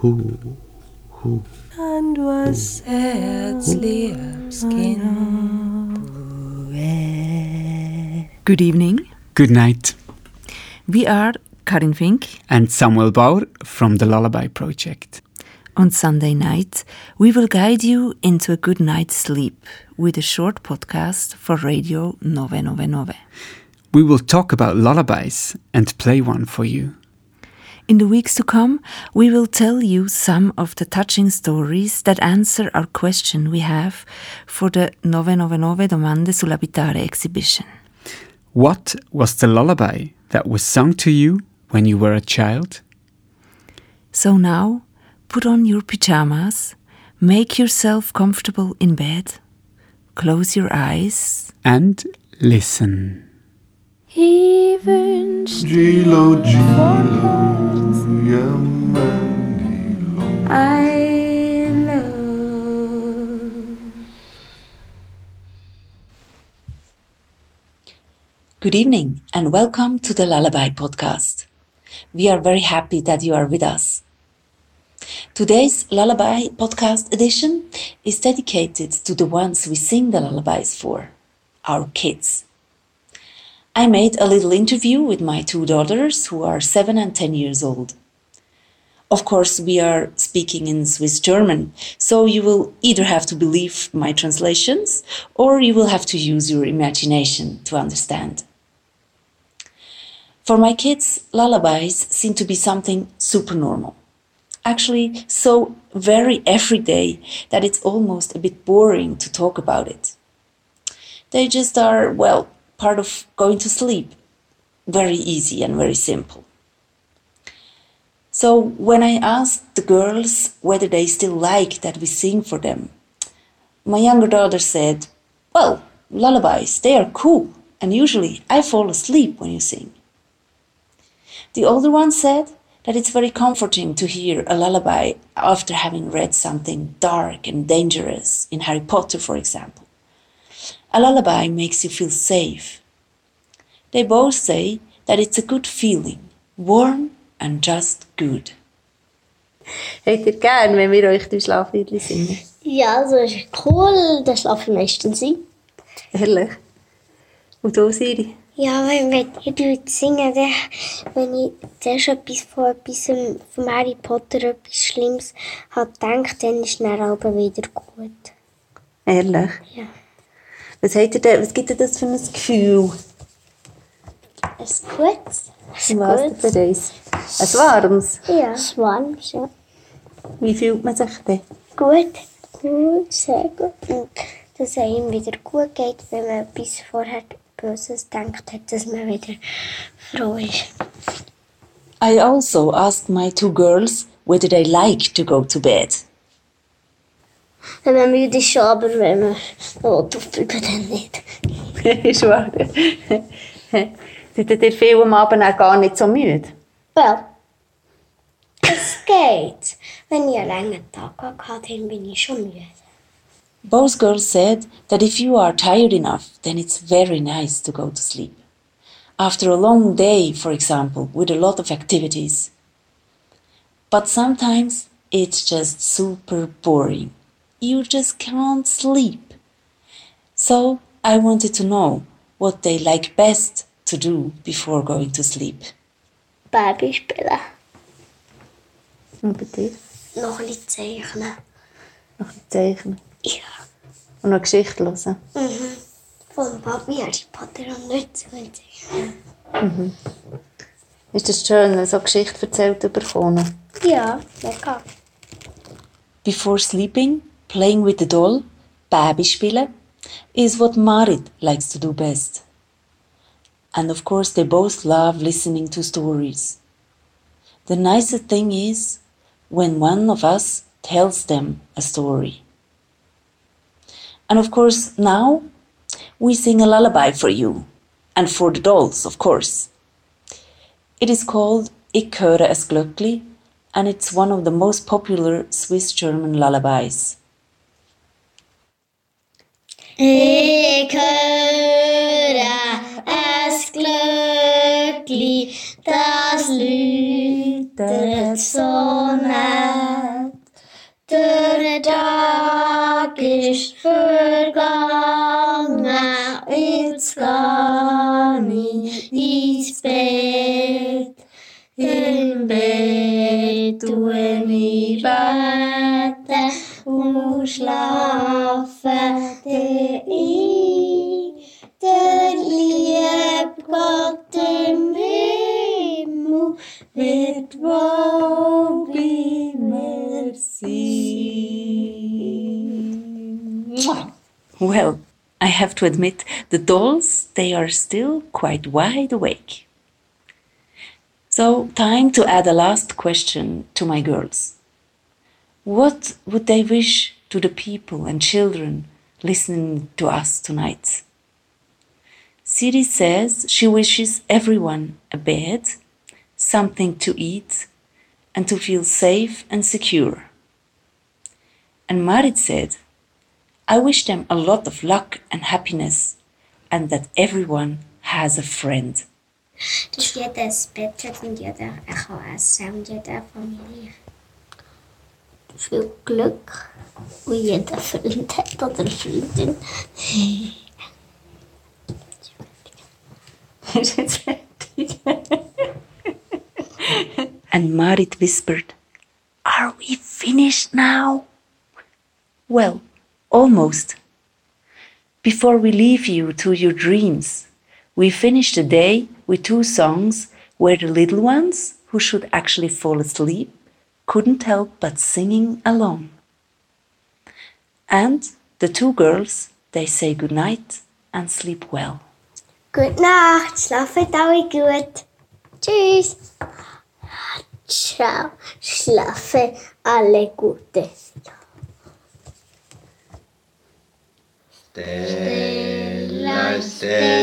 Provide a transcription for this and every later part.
Hu, hu. and was herzlich Kind. Good evening. Good night. We are Karin Fink. And Samuel Bauer from the Lullaby Project. On Sunday night, we will guide you into a good night's sleep with a short podcast for Radio 999. We will talk about lullabies and play one for you. In the weeks to come, we will tell you some of the touching stories that answer our question we have for the 999 Domande sull'abitare exhibition. What was the lullaby that was sung to you when you were a child? So now, put on your pyjamas, make yourself comfortable in bed, close your eyes, And listen. Ich wünsch Gilo, Gilo, ja, Mandy. I love. Good evening and welcome to the Lullaby Podcast. We are very happy that you are with us. Today's Lullaby Podcast edition is dedicated to the ones we sing the lullabies for, our kids. I made a little interview with my two daughters who are 7 and 10 years old. Of course, we are speaking in Swiss German, so you will either have to believe my translations or you will have to use your imagination to understand. For my kids, lullabies seem to be something super normal. Actually, so very everyday that it's almost a bit boring to talk about it. They just are, well, part of going to sleep. Very easy and very simple. So when I asked the girls whether they still like that we sing for them, my younger daughter said, Well, lullabies, they are cool, and usually I fall asleep when you sing. The older one said that it's very comforting to hear a lullaby after having read something dark and dangerous in Harry Potter, for example. A lullaby makes you feel safe. They both say that it's a good feeling, warm and just good. Hättet ihr gern, wenn wir euch die Schlafliedli singen? Ja, so ist cool. Da schlafe ich meistens ein. Ehrlich? Und du, Siri? Ja, wenn, wenn dort singen, dann, wenn ich zuerst etwas von etwas von Harry Potter etwas Schlimmes habe gedacht, dann ist es dann aber wieder gut. Ehrlich? Ja. Was, habt ihr denn, was gibt dir das für ein Gefühl? Ein gutes? Ein Was für eins? Ein warmes? Ja. Ein warmes, ja. Wie fühlt man sich denn? Gut. Gut, sehr gut. Und dass es einem wieder gut geht, wenn man etwas vorher Böses gedacht hat, dass man wieder froh ist. I also asked my two girls whether they like to go to bed. Wenn man müde ist schon, aber wenn man noch aufbleiben, dann nicht. ist wahr. Seid ihr viel am Abend auch gar nicht so müde? Well, es geht. Wenn ich einen langen Tag hatte, dann bin ich schon müde. Both girls said that if you are tired enough, then it's very nice to go to sleep. After a long day, for example, with a lot of activities. But sometimes it's just super boring. You just can't sleep. So I wanted to know what they like best to do before going to sleep. Baby spielen. Und bei dir? Noch ein bisschen zeichnen. Noch ein Zeichen. Ja. Und noch Geschichte hören. Mhm. Von Papi Harry Potter und nicht so ein Zeichnen. Ist das schön, so Geschichte erzählt zu bekommen? Ja, lecker. Before sleeping, playing with the doll, baby spielen, is what Marit likes to do best. And of course, they both love listening to stories. The nicest thing is when one of us tells them a story. And of course, now we sing a lullaby for you and for the dolls, of course. It is called Ich höre es glöckli and it's one of the most popular Swiss German lullabies. Ich höre es Glöckli, das läutet so nah. der Tag ist vergangen, jetzt geh ich ins Bett. Im Bett tu ich beten wohl bei. Well, I have to admit, the dolls, they are still quite wide awake. So, time to add a last question to my girls. What would they wish to the people and children listening to us tonight? Siri says she wishes everyone a bed, something to eat, and to feel safe and secure. And Marit said, I wish them a lot of luck and happiness, and that everyone has a friend. Ein Bett hat und jeder er kann essen und jeder eine Familie. Viel Glück und jeder Freund hat oder Freundin. Ist jetzt fertig. And Marit whispered, Are we finished now? Well, almost. Before we leave you to your dreams, we finish the day with two songs where the little ones, who should actually fall asleep, couldn't help but singing along. And the two girls, they say goodnight and sleep well. Gute Nacht, schlaft alle gut. Tschüss. Ciao, schlafe alle gute. Stella, Stellina,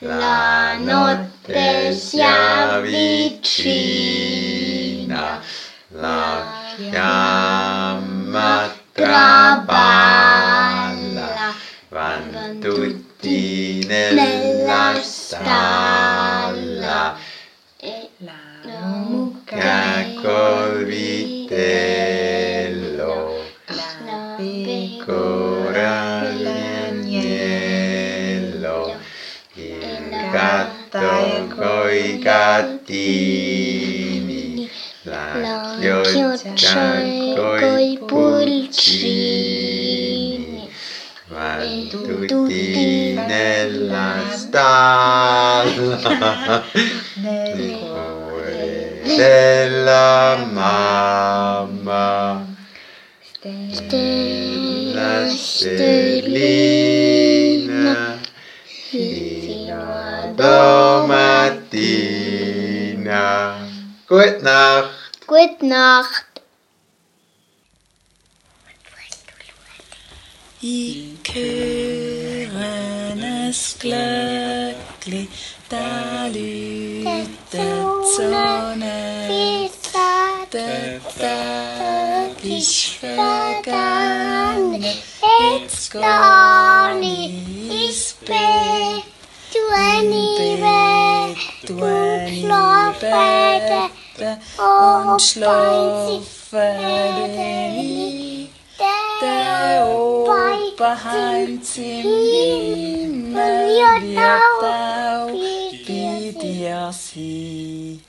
la notte si avvicina, la fiamma traballa, vitello, la pecora l'agnello, il gatto coi gattini, la chioccia coi pulcini, van tutti nella stalla, Stella Mama. Stella Stellina. Fino. Gute Nacht. Gute Nacht. Ike es glücklich, da liegt der Sonne, der Tag ist vergangen, jetzt it's gone, it's big, du anywhere, du anywhere, und schlafe, der Ohr. behind im Himmel wird auch wie dir sie.